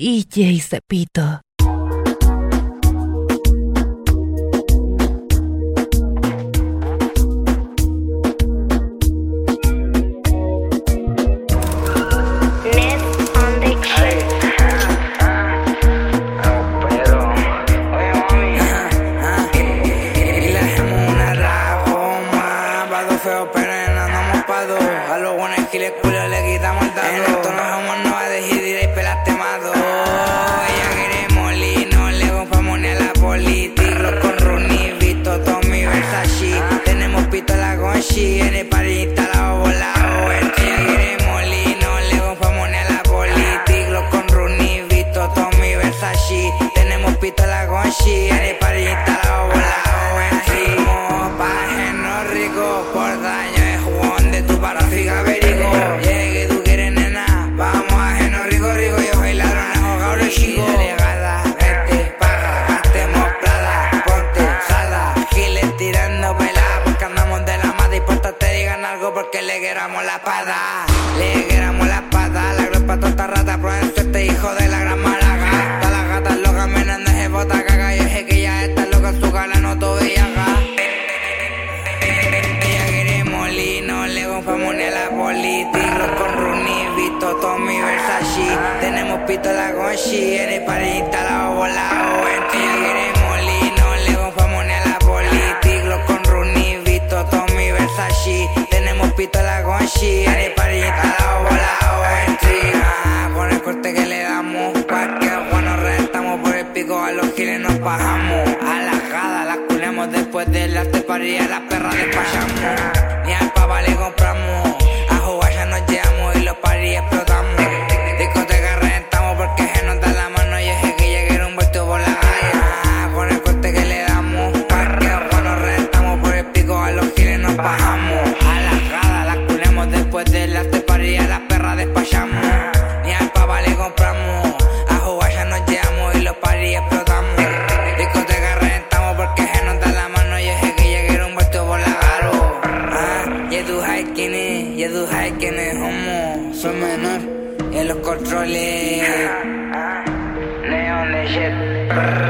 DJ Cepito. Ned on the track. Pero, le pa' dos. A los buenos giles culo le quitamos el dado. En esto no somos no Versace. Tenemos pistola con She, en el party instalado volado. En ritmo, págeno rico, por daño es jugón de tu parafiga verico. Llegue, tú quieres nena, vamos a ajeno rico, rico. Yo soy ladrón, cabros chicos. Delegada, vete, paga, gastemos plata, ponte jala. Giles tirando pela, porque andamos de la madre y por te digan algo porque le queramos la espada. Le compramos ni a la política. con Rooney, visto Tommy Versace. Tenemos pistola con She, en el party instalado volado. Ella quiere molino, le ni a la política. con Rooney, visto Tommy Versace. Tenemos pistola con She, en el party instalado volado. Ella con el corte que le damos, cualquier bueno rentamos por el pico, a los giles nos bajamos. A la jada las culemos después del arte party, a las perras despachamos. Tú sabes es, y tú sabes es, homo. Soy menor en los controles.